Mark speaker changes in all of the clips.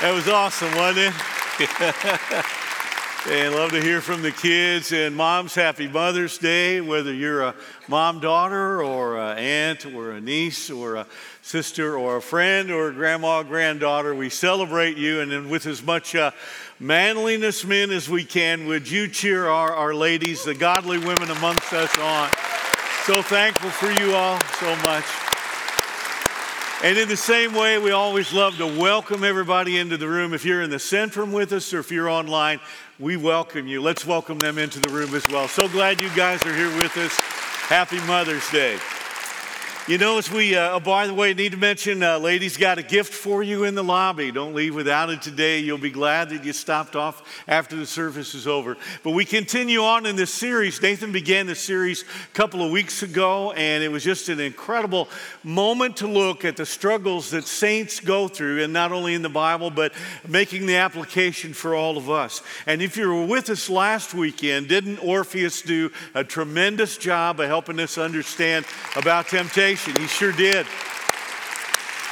Speaker 1: That was awesome, wasn't it? and love to hear from the kids. And moms, happy Mother's Day, whether you're a mom, daughter, or an aunt, or a niece, or a sister, or a friend, or a grandma, granddaughter. We celebrate you. And then with as much uh, manliness, men, as we can, would you cheer our, our ladies, the godly women amongst us, on? So thankful for you all so much. And in the same way, we always love to welcome everybody into the room. If you're in the Centrum with us or if you're online, we welcome you. Let's welcome them into the room as well. So glad you guys are here with us. Happy Mother's Day. You know, as we, uh, oh, by the way, need to mention, uh, ladies got a gift for you in the lobby. Don't leave without it today. You'll be glad that you stopped off after the service is over. But we continue on in this series. Nathan began this series a couple of weeks ago, and it was just an incredible moment to look at the struggles that saints go through, and not only in the Bible, but making the application for all of us. And if you were with us last weekend, didn't Orpheus do a tremendous job of helping us understand about temptation? He sure did.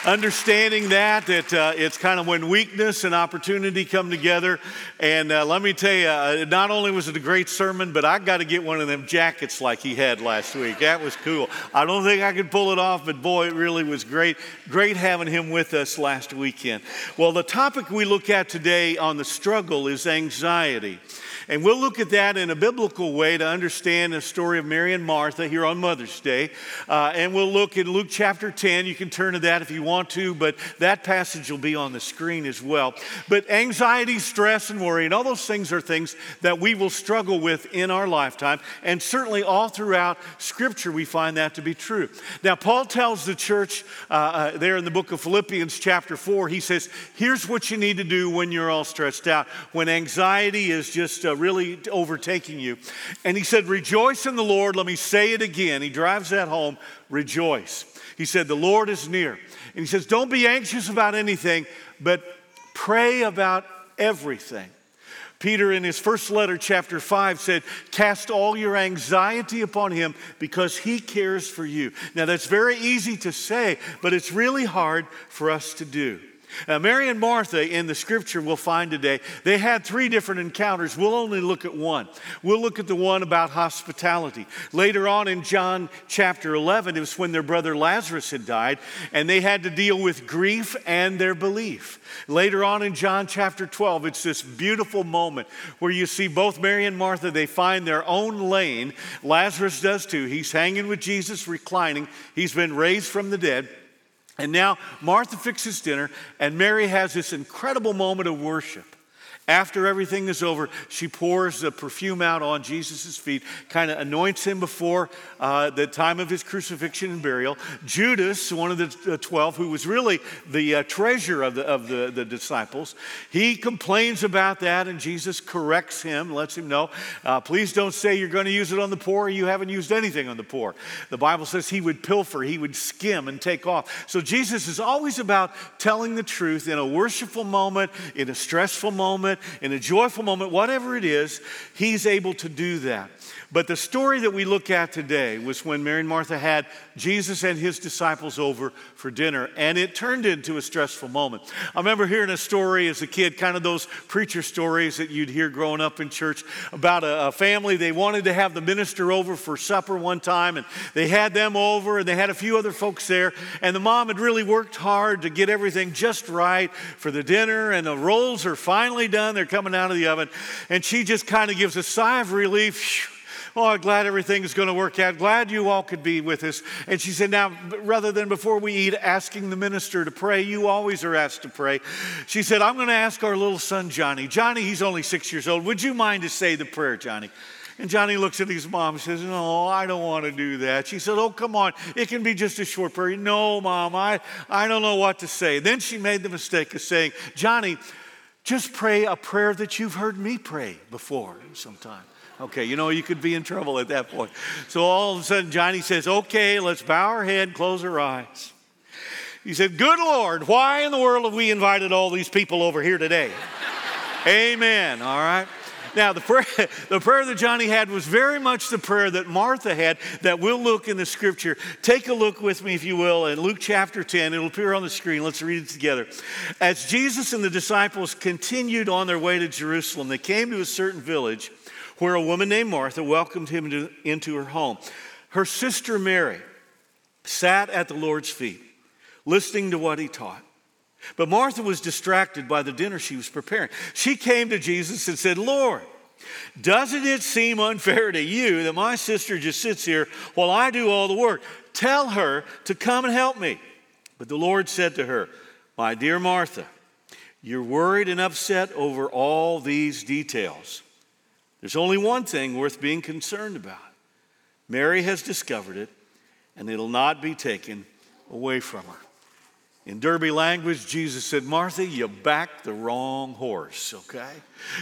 Speaker 1: Understanding that, that uh, it's kind of when weakness and opportunity come together. And uh, let me tell you, uh, not only was it a great sermon, but I got to get one of them jackets like he had last week. That was cool. I don't think I could pull it off, but boy, it really was great. Great having him with us last weekend. Well, the topic we look at today on the struggle is anxiety. And we'll look at that in a biblical way to understand the story of Mary and Martha here on Mother's Day. Uh, and we'll look in Luke chapter 10. You can turn to that if you want to, but that passage will be on the screen as well. But anxiety, stress, and worry, and all those things are things that we will struggle with in our lifetime. And certainly all throughout Scripture, we find that to be true. Now, Paul tells the church uh, uh, there in the book of Philippians, chapter 4, he says, Here's what you need to do when you're all stressed out, when anxiety is just uh, really overtaking you. And he said, Rejoice in the Lord. Let me say it again. He drives that home. Rejoice. He said, The Lord is near. And he says, Don't be anxious about anything, but pray about everything. Peter, in his first letter, chapter 5, said, Cast all your anxiety upon him because he cares for you. Now, that's very easy to say, but it's really hard for us to do. Now, Mary and Martha in the scripture we'll find today, they had three different encounters. We'll only look at one. We'll look at the one about hospitality. Later on in John chapter 11, it was when their brother Lazarus had died, and they had to deal with grief and their belief. Later on in John chapter 12, it's this beautiful moment where you see both Mary and Martha, they find their own lane. Lazarus does too. He's hanging with Jesus, reclining, he's been raised from the dead. And now Martha fixes dinner, and Mary has this incredible moment of worship. After everything is over, she pours the perfume out on Jesus' feet, kind of anoints him before uh, the time of his crucifixion and burial. Judas, one of the 12, who was really the uh, treasure of, the, of the, the disciples, he complains about that, and Jesus corrects him, lets him know, uh, please don't say you're going to use it on the poor, you haven't used anything on the poor. The Bible says he would pilfer, he would skim and take off. So Jesus is always about telling the truth in a worshipful moment, in a stressful moment in a joyful moment, whatever it is, he's able to do that. But the story that we look at today was when Mary and Martha had Jesus and his disciples over for dinner, and it turned into a stressful moment. I remember hearing a story as a kid, kind of those preacher stories that you'd hear growing up in church about a, a family. They wanted to have the minister over for supper one time, and they had them over, and they had a few other folks there, and the mom had really worked hard to get everything just right for the dinner, and the rolls are finally done. They're coming out of the oven, and she just kind of gives a sigh of relief. Oh, glad everything is going to work out. Glad you all could be with us. And she said, Now, rather than before we eat, asking the minister to pray, you always are asked to pray. She said, I'm going to ask our little son, Johnny. Johnny, he's only six years old. Would you mind to say the prayer, Johnny? And Johnny looks at his mom and says, No, I don't want to do that. She said, Oh, come on. It can be just a short prayer. No, mom, I, I don't know what to say. Then she made the mistake of saying, Johnny, just pray a prayer that you've heard me pray before sometime. Okay, you know, you could be in trouble at that point. So all of a sudden, Johnny says, Okay, let's bow our head, close our eyes. He said, Good Lord, why in the world have we invited all these people over here today? Amen. All right. Now, the prayer, the prayer that Johnny had was very much the prayer that Martha had that we'll look in the scripture. Take a look with me, if you will, in Luke chapter 10. It'll appear on the screen. Let's read it together. As Jesus and the disciples continued on their way to Jerusalem, they came to a certain village where a woman named Martha welcomed him to, into her home. Her sister Mary sat at the Lord's feet, listening to what he taught. But Martha was distracted by the dinner she was preparing. She came to Jesus and said, Lord, doesn't it seem unfair to you that my sister just sits here while I do all the work? Tell her to come and help me. But the Lord said to her, My dear Martha, you're worried and upset over all these details. There's only one thing worth being concerned about. Mary has discovered it, and it'll not be taken away from her. In Derby language, Jesus said, Martha, you backed the wrong horse, okay?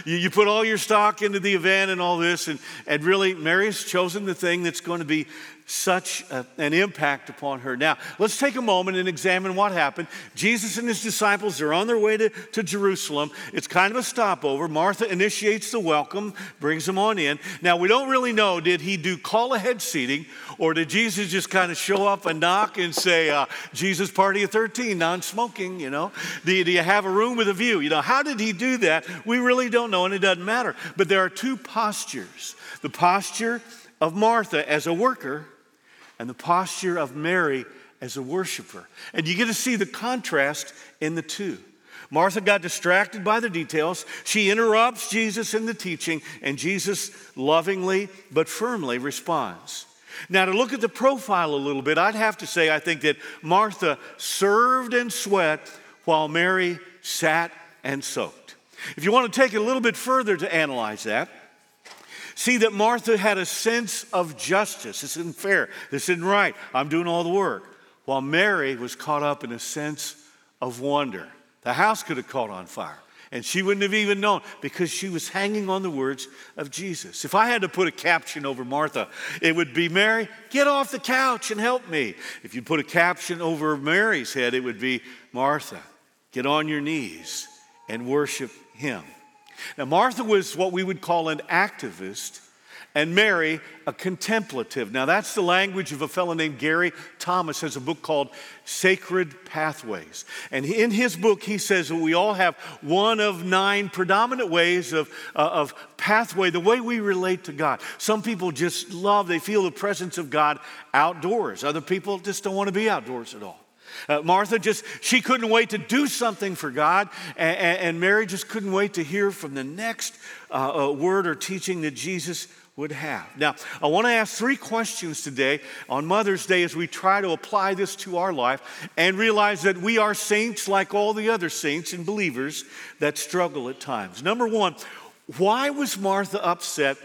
Speaker 1: You, you put all your stock into the event and all this, and, and really, Mary's chosen the thing that's going to be such a, an impact upon her. Now, let's take a moment and examine what happened. Jesus and his disciples are on their way to, to Jerusalem. It's kind of a stopover. Martha initiates the welcome, brings them on in. Now, we don't really know did he do call ahead seating or did Jesus just kind of show up and knock and say, uh, Jesus party of 13, non smoking, you know? Do do you have a room with a view? You know, how did he do that? We really don't know and it doesn't matter. But there are two postures the posture of Martha as a worker and the posture of Mary as a worshiper. And you get to see the contrast in the two. Martha got distracted by the details. She interrupts Jesus in the teaching, and Jesus lovingly but firmly responds. Now, to look at the profile a little bit, I'd have to say I think that Martha served and sweat while Mary sat and soaked. If you want to take it a little bit further to analyze that, See that Martha had a sense of justice. This isn't fair. This isn't right. I'm doing all the work. While Mary was caught up in a sense of wonder. The house could have caught on fire. And she wouldn't have even known because she was hanging on the words of Jesus. If I had to put a caption over Martha, it would be Mary, get off the couch and help me. If you put a caption over Mary's head, it would be Martha, get on your knees and worship him. Now, Martha was what we would call an activist, and Mary, a contemplative. Now, that's the language of a fellow named Gary Thomas, has a book called Sacred Pathways. And in his book, he says that we all have one of nine predominant ways of, uh, of pathway, the way we relate to God. Some people just love, they feel the presence of God outdoors. Other people just don't want to be outdoors at all. Uh, Martha just, she couldn't wait to do something for God, and, and Mary just couldn't wait to hear from the next uh, uh, word or teaching that Jesus would have. Now, I want to ask three questions today on Mother's Day as we try to apply this to our life and realize that we are saints like all the other saints and believers that struggle at times. Number one, why was Martha upset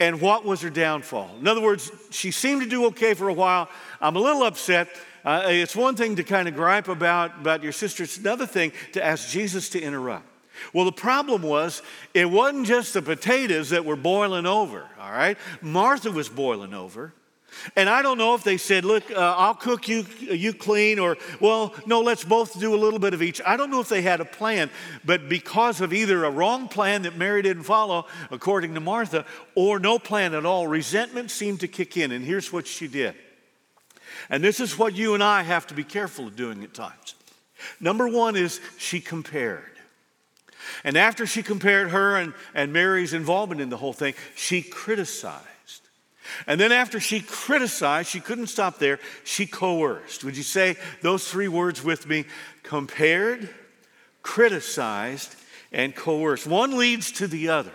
Speaker 1: and what was her downfall? In other words, she seemed to do okay for a while. I'm a little upset. Uh, it's one thing to kind of gripe about, about your sister, it's another thing to ask Jesus to interrupt. Well, the problem was it wasn't just the potatoes that were boiling over, all right? Martha was boiling over. And I don't know if they said, Look, uh, I'll cook you, you clean, or, well, no, let's both do a little bit of each. I don't know if they had a plan, but because of either a wrong plan that Mary didn't follow, according to Martha, or no plan at all, resentment seemed to kick in. And here's what she did and this is what you and I have to be careful of doing at times. Number one is she compared. And after she compared her and, and Mary's involvement in the whole thing, she criticized. And then after she criticized, she couldn't stop there, she coerced. Would you say those three words with me? Compared, criticized, and coerced. One leads to the other.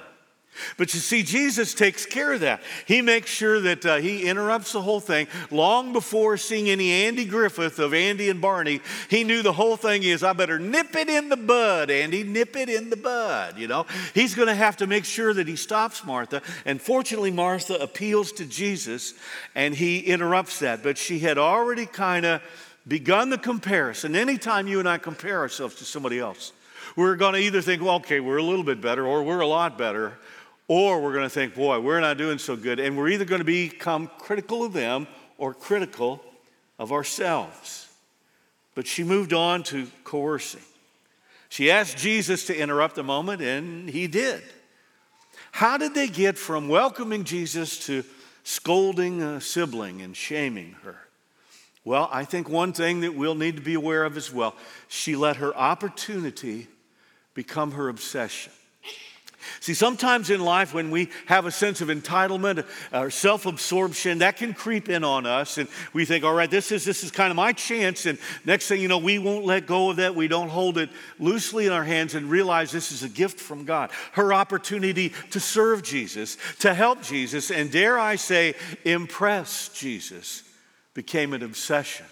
Speaker 1: But you see, Jesus takes care of that. He makes sure that uh, he interrupts the whole thing. Long before seeing any Andy Griffith of Andy and Barney, he knew the whole thing is I better nip it in the bud, Andy, nip it in the bud. You know, he's going to have to make sure that he stops Martha. And fortunately, Martha appeals to Jesus and he interrupts that. But she had already kind of begun the comparison. Anytime you and I compare ourselves to somebody else, we're going to either think, well, okay, we're a little bit better or we're a lot better or we're going to think, boy, we're not doing so good. And we're either going to become critical of them or critical of ourselves. But she moved on to coercing. She asked Jesus to interrupt the moment, and he did. How did they get from welcoming Jesus to scolding a sibling and shaming her? Well, I think one thing that we'll need to be aware of as well she let her opportunity become her obsession. See, sometimes in life, when we have a sense of entitlement or self absorption, that can creep in on us. And we think, all right, this is, this is kind of my chance. And next thing you know, we won't let go of that. We don't hold it loosely in our hands and realize this is a gift from God. Her opportunity to serve Jesus, to help Jesus, and dare I say, impress Jesus became an obsession.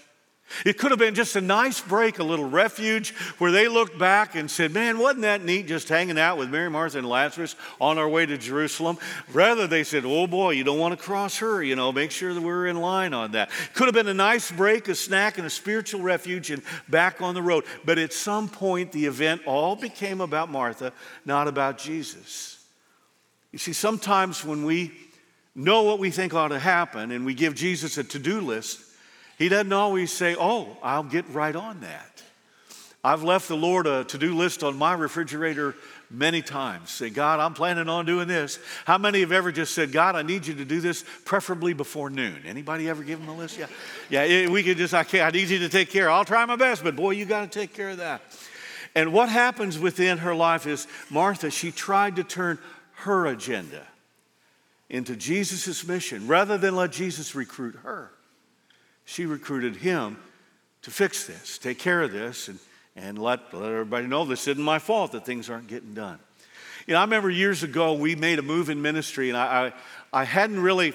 Speaker 1: It could have been just a nice break, a little refuge where they looked back and said, Man, wasn't that neat just hanging out with Mary, Martha, and Lazarus on our way to Jerusalem? Rather, they said, Oh boy, you don't want to cross her, you know, make sure that we're in line on that. Could have been a nice break, a snack, and a spiritual refuge and back on the road. But at some point, the event all became about Martha, not about Jesus. You see, sometimes when we know what we think ought to happen and we give Jesus a to do list, he doesn't always say, Oh, I'll get right on that. I've left the Lord a to do list on my refrigerator many times. Say, God, I'm planning on doing this. How many have ever just said, God, I need you to do this, preferably before noon? Anybody ever give him a list? Yeah. Yeah, we could just, I, can't, I need you to take care. I'll try my best, but boy, you got to take care of that. And what happens within her life is Martha, she tried to turn her agenda into Jesus' mission rather than let Jesus recruit her she recruited him to fix this, take care of this, and, and let, let everybody know this isn't my fault that things aren't getting done. You know, I remember years ago we made a move in ministry, and I, I, I hadn't really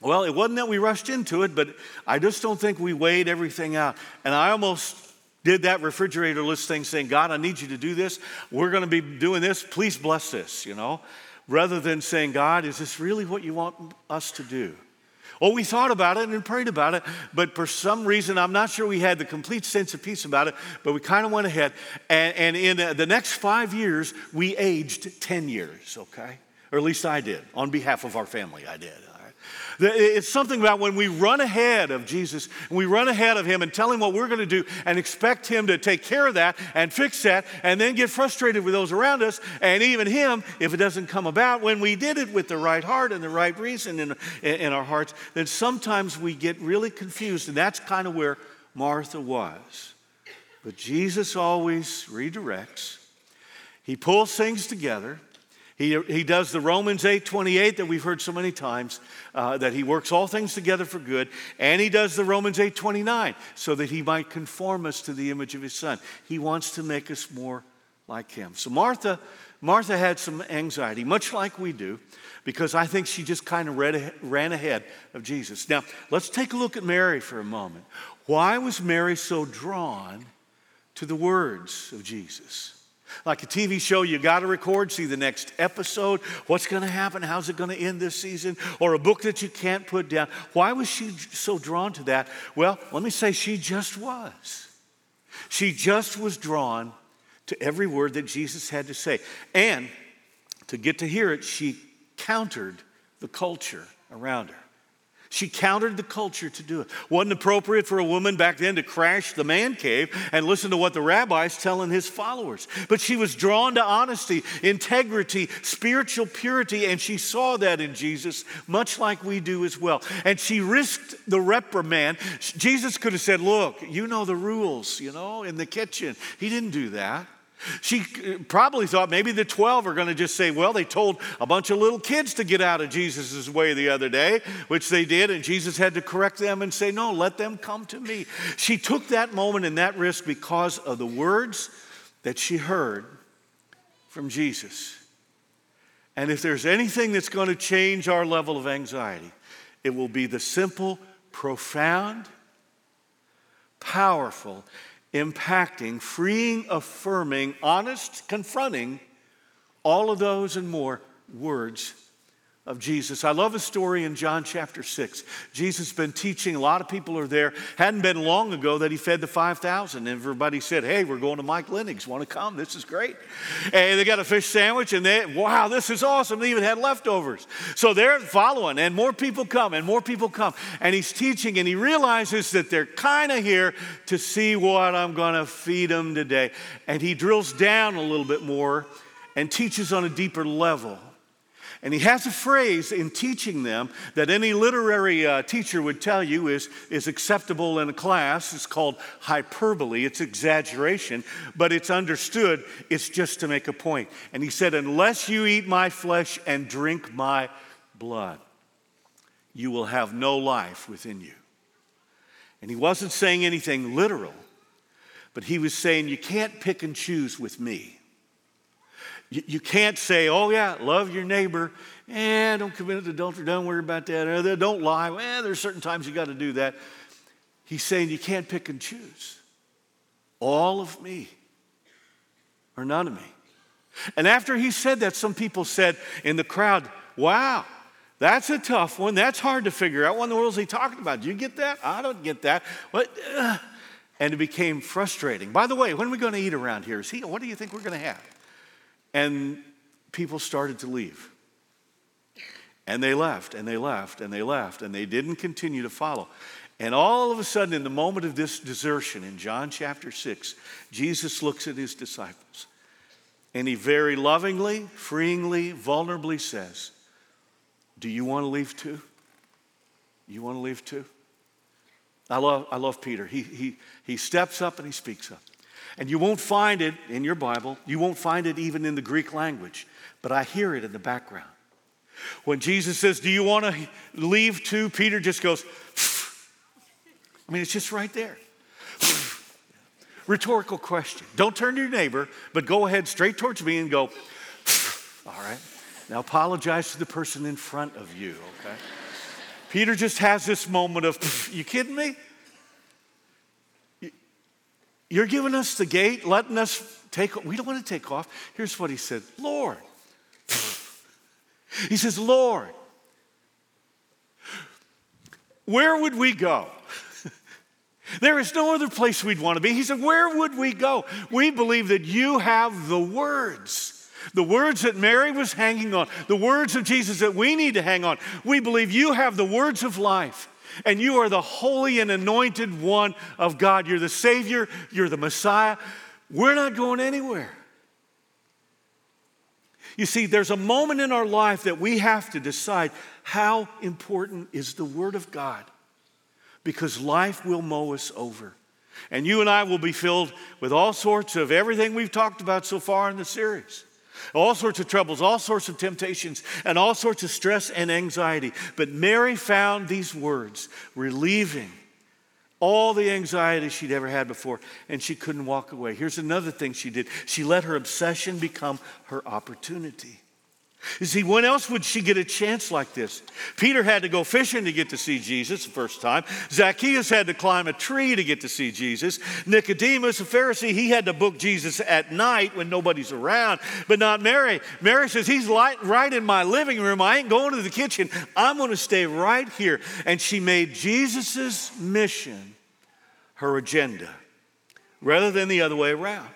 Speaker 1: well, it wasn't that we rushed into it, but I just don't think we weighed everything out. And I almost did that refrigerator list thing saying, God, I need you to do this. We're going to be doing this. Please bless this, you know, rather than saying, God, is this really what you want us to do? Oh, we thought about it and prayed about it, but for some reason, I'm not sure we had the complete sense of peace about it, but we kind of went ahead. And, and in the next five years, we aged 10 years, okay? Or at least I did. On behalf of our family, I did. It's something about when we run ahead of Jesus and we run ahead of Him and tell Him what we're going to do and expect Him to take care of that and fix that and then get frustrated with those around us and even Him if it doesn't come about when we did it with the right heart and the right reason in, in our hearts, then sometimes we get really confused. And that's kind of where Martha was. But Jesus always redirects, He pulls things together. He, he does the Romans 8 28 that we've heard so many times, uh, that he works all things together for good. And he does the Romans 8 29 so that he might conform us to the image of his son. He wants to make us more like him. So Martha, Martha had some anxiety, much like we do, because I think she just kind of ran ahead of Jesus. Now, let's take a look at Mary for a moment. Why was Mary so drawn to the words of Jesus? Like a TV show, you got to record, see the next episode. What's going to happen? How's it going to end this season? Or a book that you can't put down. Why was she so drawn to that? Well, let me say, she just was. She just was drawn to every word that Jesus had to say. And to get to hear it, she countered the culture around her. She countered the culture to do it. Wasn't appropriate for a woman back then to crash the man cave and listen to what the rabbi's telling his followers. But she was drawn to honesty, integrity, spiritual purity, and she saw that in Jesus, much like we do as well. And she risked the reprimand. Jesus could have said, Look, you know the rules, you know, in the kitchen. He didn't do that. She uh, probably thought maybe the 12 are going to just say, well, they told a bunch of little kids to get out of Jesus' way the other day, which they did, and Jesus had to correct them and say, no, let them come to me. She took that moment and that risk because of the words that she heard from Jesus. And if there's anything that's going to change our level of anxiety, it will be the simple, profound, powerful, impacting, freeing, affirming, honest, confronting, all of those and more words of Jesus. I love a story in John chapter 6. Jesus has been teaching, a lot of people are there. Hadn't been long ago that he fed the 5,000. Everybody said, Hey, we're going to Mike Linnig's. Want to come? This is great. And they got a fish sandwich, and they, wow, this is awesome. They even had leftovers. So they're following, and more people come, and more people come. And he's teaching, and he realizes that they're kind of here to see what I'm going to feed them today. And he drills down a little bit more and teaches on a deeper level. And he has a phrase in teaching them that any literary uh, teacher would tell you is, is acceptable in a class. It's called hyperbole, it's exaggeration, but it's understood. It's just to make a point. And he said, Unless you eat my flesh and drink my blood, you will have no life within you. And he wasn't saying anything literal, but he was saying, You can't pick and choose with me. You, you can't say, oh, yeah, love your neighbor. Eh, don't commit adultery. Don't worry about that. Don't lie. Well, there's certain times you got to do that. He's saying you can't pick and choose. All of me or none of me. And after he said that, some people said in the crowd, wow, that's a tough one. That's hard to figure out. What in the world is he talking about? Do you get that? I don't get that. What? And it became frustrating. By the way, when are we going to eat around here? Is he, what do you think we're going to have? And people started to leave. And they left, and they left, and they left, and they didn't continue to follow. And all of a sudden, in the moment of this desertion in John chapter 6, Jesus looks at his disciples and he very lovingly, freeingly, vulnerably says, Do you want to leave too? You want to leave too? I love, I love Peter. He, he, he steps up and he speaks up. And you won't find it in your Bible, you won't find it even in the Greek language, but I hear it in the background. When Jesus says, Do you want to leave too? Peter just goes, I mean, it's just right there. Rhetorical question. Don't turn to your neighbor, but go ahead straight towards me and go, All right. Now apologize to the person in front of you, okay? Peter just has this moment of, You kidding me? You're giving us the gate, letting us take We don't want to take off. Here's what he said Lord. he says, Lord, where would we go? there is no other place we'd want to be. He said, Where would we go? We believe that you have the words. The words that Mary was hanging on, the words of Jesus that we need to hang on. We believe you have the words of life and you are the holy and anointed one of God. You're the Savior, you're the Messiah. We're not going anywhere. You see, there's a moment in our life that we have to decide how important is the Word of God because life will mow us over. And you and I will be filled with all sorts of everything we've talked about so far in the series all sorts of troubles, all sorts of temptations, and all sorts of stress and anxiety. But Mary found these words relieving all the anxiety she'd ever had before, and she couldn't walk away. Here's another thing she did she let her obsession become her opportunity. You see, when else would she get a chance like this? Peter had to go fishing to get to see Jesus the first time. Zacchaeus had to climb a tree to get to see Jesus. Nicodemus, a Pharisee, he had to book Jesus at night when nobody's around, but not Mary. Mary says, He's right in my living room. I ain't going to the kitchen. I'm going to stay right here. And she made Jesus' mission her agenda rather than the other way around.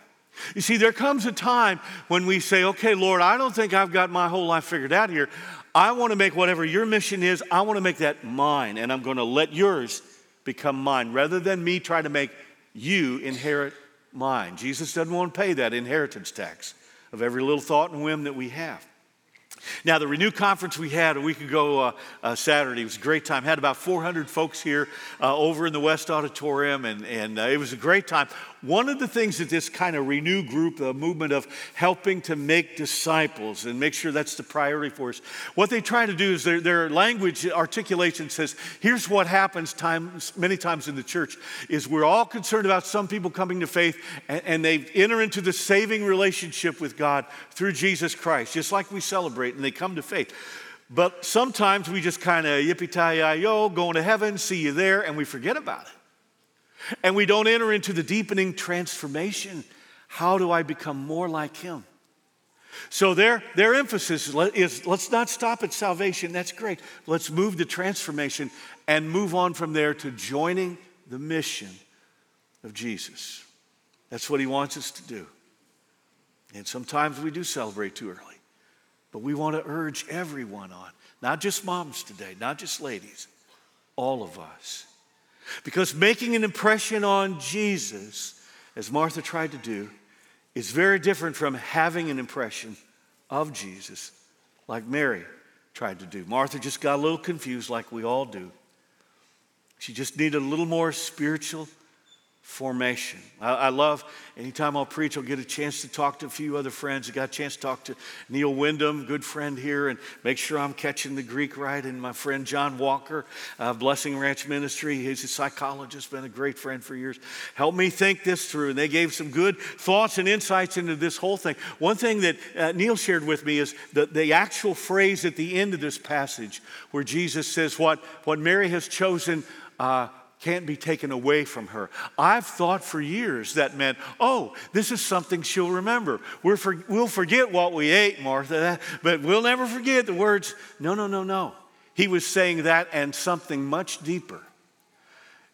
Speaker 1: You see, there comes a time when we say, okay, Lord, I don't think I've got my whole life figured out here. I want to make whatever your mission is, I want to make that mine, and I'm going to let yours become mine rather than me try to make you inherit mine. Jesus doesn't want to pay that inheritance tax of every little thought and whim that we have. Now, the Renew Conference we had a week ago uh, uh, Saturday was a great time. Had about 400 folks here uh, over in the West Auditorium, and, and uh, it was a great time. One of the things that this kind of Renew group, the movement of helping to make disciples and make sure that's the priority for us, what they try to do is their, their language articulation says, here's what happens times, many times in the church, is we're all concerned about some people coming to faith, and, and they enter into the saving relationship with God through Jesus Christ, just like we celebrate, and they come to faith. But sometimes we just kind of yippee yo, going to heaven, see you there, and we forget about it and we don't enter into the deepening transformation. How do I become more like Him? So their, their emphasis is let's not stop at salvation. That's great. Let's move to transformation and move on from there to joining the mission of Jesus. That's what he wants us to do. And sometimes we do celebrate too early. But we want to urge everyone on, not just moms today, not just ladies, all of us because making an impression on Jesus, as Martha tried to do, is very different from having an impression of Jesus like Mary tried to do. Martha just got a little confused, like we all do. She just needed a little more spiritual formation. I, I, love anytime I'll preach, I'll get a chance to talk to a few other friends. I got a chance to talk to Neil Wyndham, good friend here, and make sure I'm catching the Greek right. And my friend John Walker, uh, Blessing Ranch Ministry, he's a psychologist, been a great friend for years. Help me think this through. And they gave some good thoughts and insights into this whole thing. One thing that uh, Neil shared with me is the, the actual phrase at the end of this passage where Jesus says, What, what Mary has chosen. Uh, can't be taken away from her. I've thought for years that meant, oh, this is something she'll remember. we for, we'll forget what we ate, Martha, but we'll never forget the words. No, no, no, no. He was saying that and something much deeper.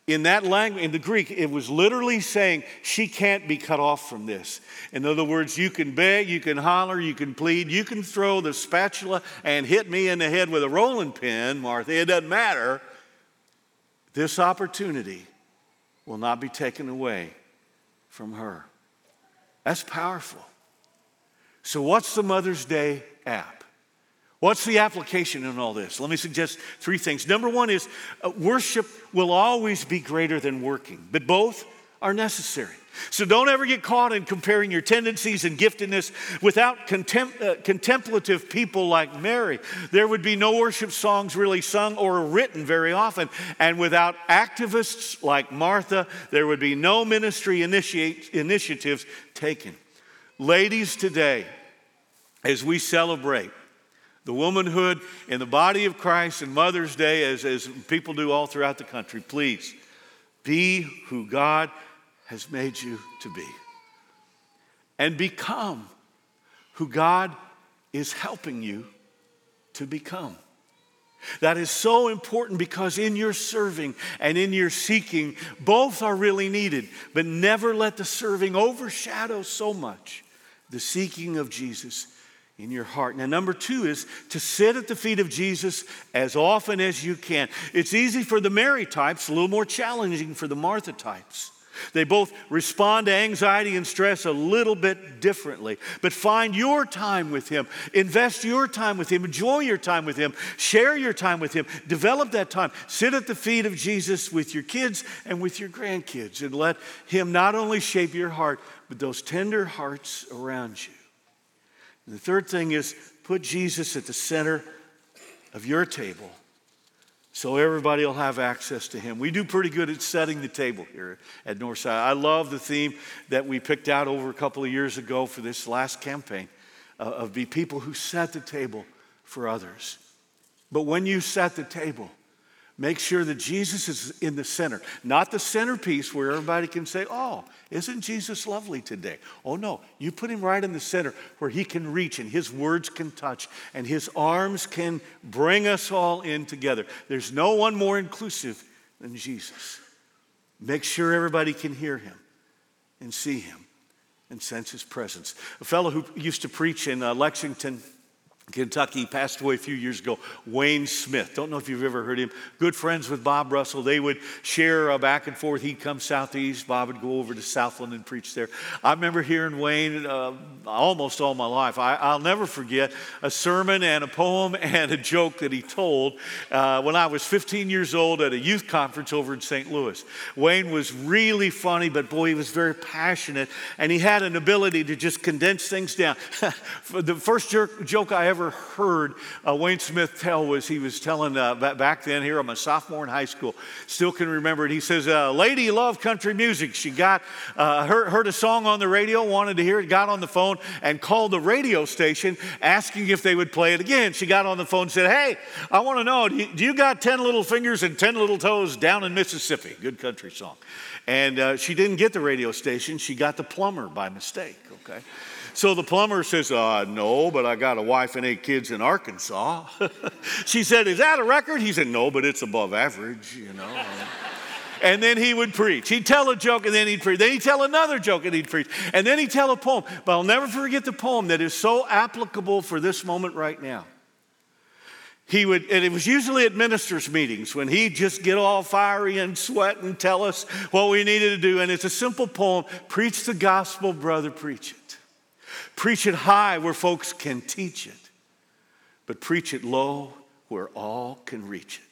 Speaker 1: In that language, in the Greek, it was literally saying she can't be cut off from this. In other words, you can beg, you can holler, you can plead, you can throw the spatula and hit me in the head with a rolling pin, Martha. It doesn't matter. This opportunity will not be taken away from her. That's powerful. So, what's the Mother's Day app? What's the application in all this? Let me suggest three things. Number one is uh, worship will always be greater than working, but both are necessary. So don't ever get caught in comparing your tendencies and giftedness without contem- uh, contemplative people like Mary. There would be no worship songs really sung or written very often. And without activists like Martha, there would be no ministry initiate- initiatives taken. Ladies, today, as we celebrate the womanhood in the body of Christ and Mother's Day, as, as people do all throughout the country, please be who God has made you to be. And become who God is helping you to become. That is so important because in your serving and in your seeking, both are really needed. But never let the serving overshadow so much the seeking of Jesus in your heart. Now, number two is to sit at the feet of Jesus as often as you can. It's easy for the Mary types, a little more challenging for the Martha types. They both respond to anxiety and stress a little bit differently. But find your time with Him. Invest your time with Him. Enjoy your time with Him. Share your time with Him. Develop that time. Sit at the feet of Jesus with your kids and with your grandkids and let Him not only shape your heart, but those tender hearts around you. And the third thing is put Jesus at the center of your table so everybody will have access to him. We do pretty good at setting the table here at Northside. I love the theme that we picked out over a couple of years ago for this last campaign uh, of be people who set the table for others. But when you set the table, Make sure that Jesus is in the center, not the centerpiece where everybody can say, Oh, isn't Jesus lovely today? Oh, no, you put him right in the center where he can reach and his words can touch and his arms can bring us all in together. There's no one more inclusive than Jesus. Make sure everybody can hear him and see him and sense his presence. A fellow who used to preach in uh, Lexington, Kentucky, passed away a few years ago, Wayne Smith. Don't know if you've ever heard him. Good friends with Bob Russell. They would share uh, back and forth. He'd come southeast. Bob would go over to Southland and preach there. I remember hearing Wayne uh, almost all my life. I, will never forget a sermon and a poem and a joke that he told uh, when I was 15 years old at a youth conference over in St. Louis. Wayne was really funny, but boy, he was very passionate, and he had an ability to just condense things down. the first jerk, joke I ever ever heard uh, Wayne Smith tell was he was telling uh, back then here, I'm a sophomore in high school, still can remember it. He says, uh, Lady loved country music. She got, uh, heard, heard a song on the radio, wanted to hear it, got on the phone and called the radio station asking if they would play it again. She got on the phone and said, Hey, I want to know, do you, do you, got 10 little fingers and 10 little toes down in Mississippi? Good country song. And uh, she didn't get the radio station, she got the plumber by mistake, okay? So the plumber says, uh, No, but I got a wife and eight kids in Arkansas. she said, Is that a record? He said, No, but it's above average, you know. and then he would preach. He'd tell a joke and then he'd preach. Then he'd tell another joke and he'd preach. And then he'd tell a poem. But I'll never forget the poem that is so applicable for this moment right now. He would, and it was usually at ministers' meetings when he'd just get all fiery and sweat and tell us what we needed to do. And it's a simple poem Preach the gospel, brother, preach it. Preach it high where folks can teach it. but preach it low where all can reach it.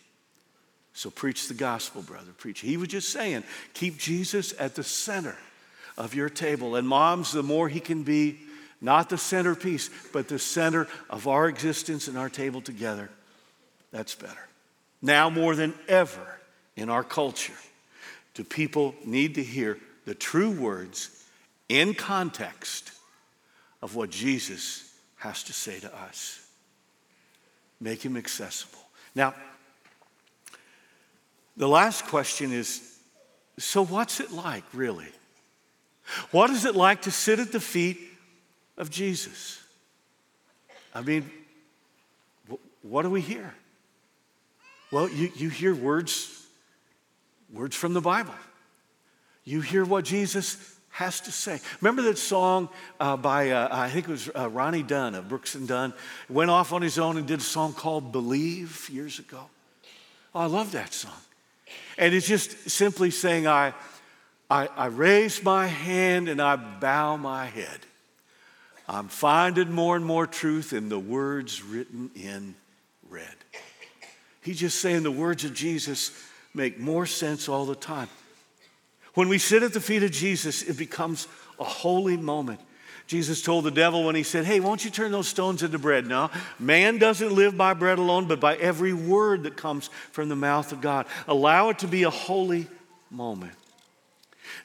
Speaker 1: So preach the gospel, brother. Preach. He was just saying, keep Jesus at the center of your table. And moms, the more he can be, not the centerpiece, but the center of our existence and our table together, that's better. Now more than ever in our culture, do people need to hear the true words in context of what Jesus has to say to us. Make him accessible. Now, the last question is so, what's it like, really? What is it like to sit at the feet of Jesus? I mean, what do we hear? Well, you, you hear words, words from the Bible. You hear what Jesus has to say. Remember that song uh, by, uh, I think it was uh, Ronnie Dunn of Brooks and Dunn? Went off on his own and did a song called Believe years ago. Oh, I love that song. And it's just simply saying, I, I, I raise my hand and I bow my head. I'm finding more and more truth in the words written in red. He's just saying the words of Jesus make more sense all the time. When we sit at the feet of Jesus, it becomes a holy moment. Jesus told the devil when he said, Hey, won't you turn those stones into bread? No, man doesn't live by bread alone, but by every word that comes from the mouth of God. Allow it to be a holy moment.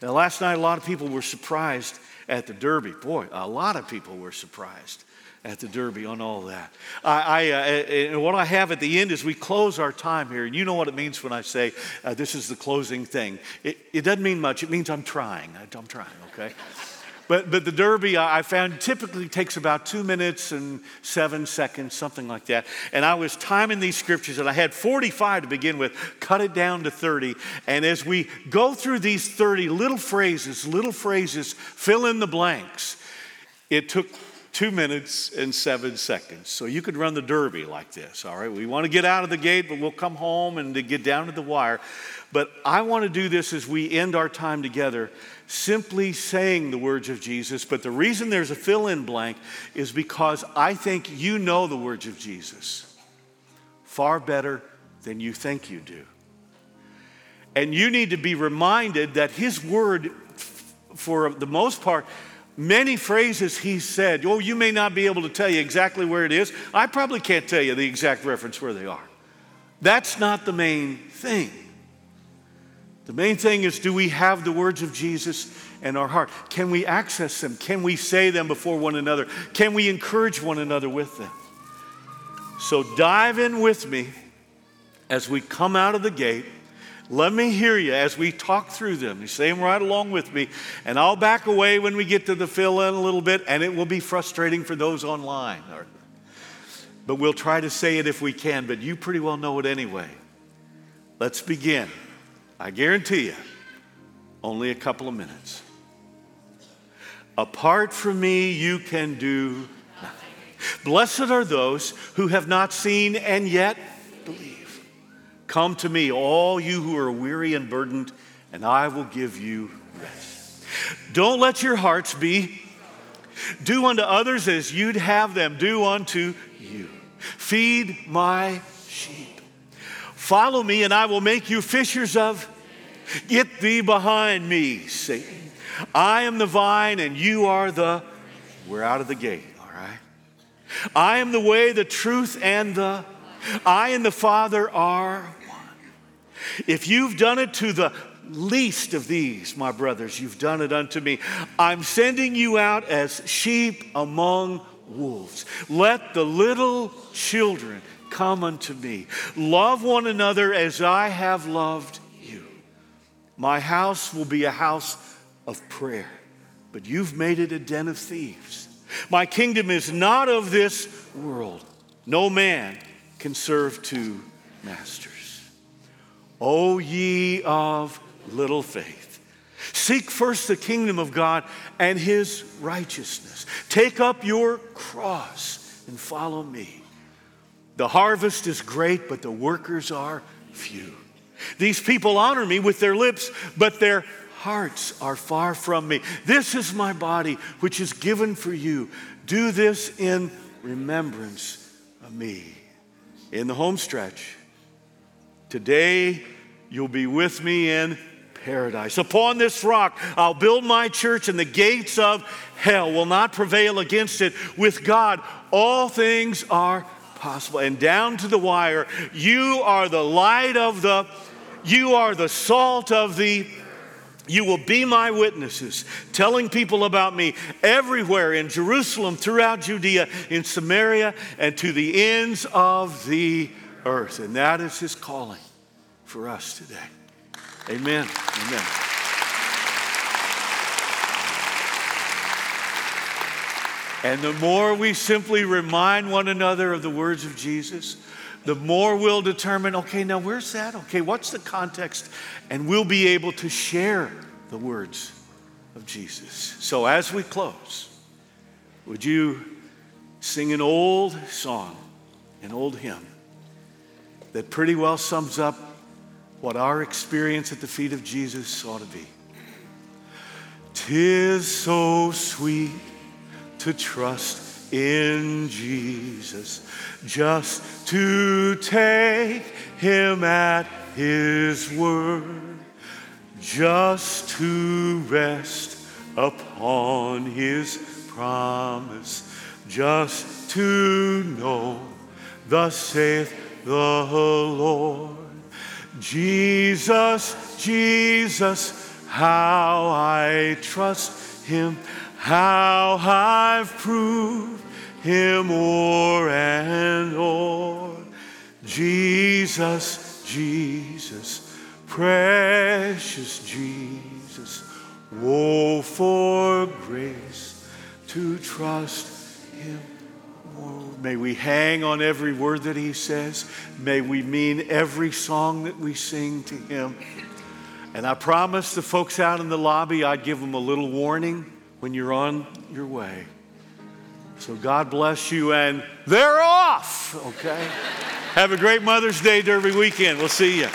Speaker 1: Now, last night, a lot of people were surprised at the Derby. Boy, a lot of people were surprised at the Derby on all that. I, I uh, and what I have at the end is we close our time here, and you know what it means when I say uh, this is the closing thing. It, it doesn't mean much. It means I'm trying. I'm trying. Okay. But, but the Derby, I found, typically takes about two minutes and seven seconds, something like that. And I was timing these scriptures, and I had 45 to begin with, cut it down to 30. And as we go through these 30 little phrases, little phrases, fill in the blanks, it took two minutes and seven seconds. So you could run the Derby like this, all right? We want to get out of the gate, but we'll come home and to get down to the wire. But I want to do this as we end our time together, simply saying the words of Jesus. But the reason there's a fill in blank is because I think you know the words of Jesus far better than you think you do. And you need to be reminded that His word, for the most part, many phrases he said. Oh, you may not be able to tell you exactly where it is. I probably can't tell you the exact reference where they are. That's not the main thing. The main thing is do we have the words of Jesus in our heart? Can we access them? Can we say them before one another? Can we encourage one another with them? So dive in with me as we come out of the gate let me hear you as we talk through them. You say them right along with me, and I'll back away when we get to the fill in a little bit, and it will be frustrating for those online. But we'll try to say it if we can, but you pretty well know it anyway. Let's begin. I guarantee you, only a couple of minutes. Apart from me, you can do nothing. Blessed are those who have not seen and yet believe. Come to me, all you who are weary and burdened, and I will give you rest. Don't let your hearts be. Do unto others as you'd have them do unto you. Feed my sheep. Follow me, and I will make you fishers of. Get thee behind me, Satan. I am the vine, and you are the. We're out of the gate, all right? I am the way, the truth, and the. I and the Father are if you've done it to the least of these, my brothers, you've done it unto me. I'm sending you out as sheep among wolves. Let the little children come unto me. Love one another as I have loved you. My house will be a house of prayer, but you've made it a den of thieves. My kingdom is not of this world. No man can serve two masters. O ye of little faith. Seek first the kingdom of God and his righteousness. Take up your cross and follow me. The harvest is great, but the workers are few. These people honor me with their lips, but their hearts are far from me. This is my body, which is given for you. Do this in remembrance of me. In the home stretch, today you'll be with me in paradise. Upon this rock I'll build my church, and the gates of hell will not prevail against it. With God, all things are possible. And down to the wire, you are the light of the, you are the salt of the you will be my witnesses, telling people about me everywhere in Jerusalem, throughout Judea, in Samaria, and to the ends of the earth. And that is his calling for us today. Amen. Amen. And the more we simply remind one another of the words of Jesus, the more we'll determine okay, now where's that? Okay, what's the context? And we'll be able to share the words of Jesus. So as we close, would you sing an old song, an old hymn that pretty well sums up what our experience at the feet of Jesus ought to be? Tis so sweet to trust in Jesus, just to take him at his word, just to rest upon his promise, just to know, thus saith the Lord. Jesus, Jesus, how I trust him how I've proved him o'er and o'er. Jesus, Jesus, precious Jesus, woe for grace to trust him. May we hang on every word that he says. May we mean every song that we sing to him. And I promised the folks out in the lobby I'd give them a little warning when you're on your way. So God bless you, and they're off, okay? Have a great Mother's Day Derby weekend. We'll see you.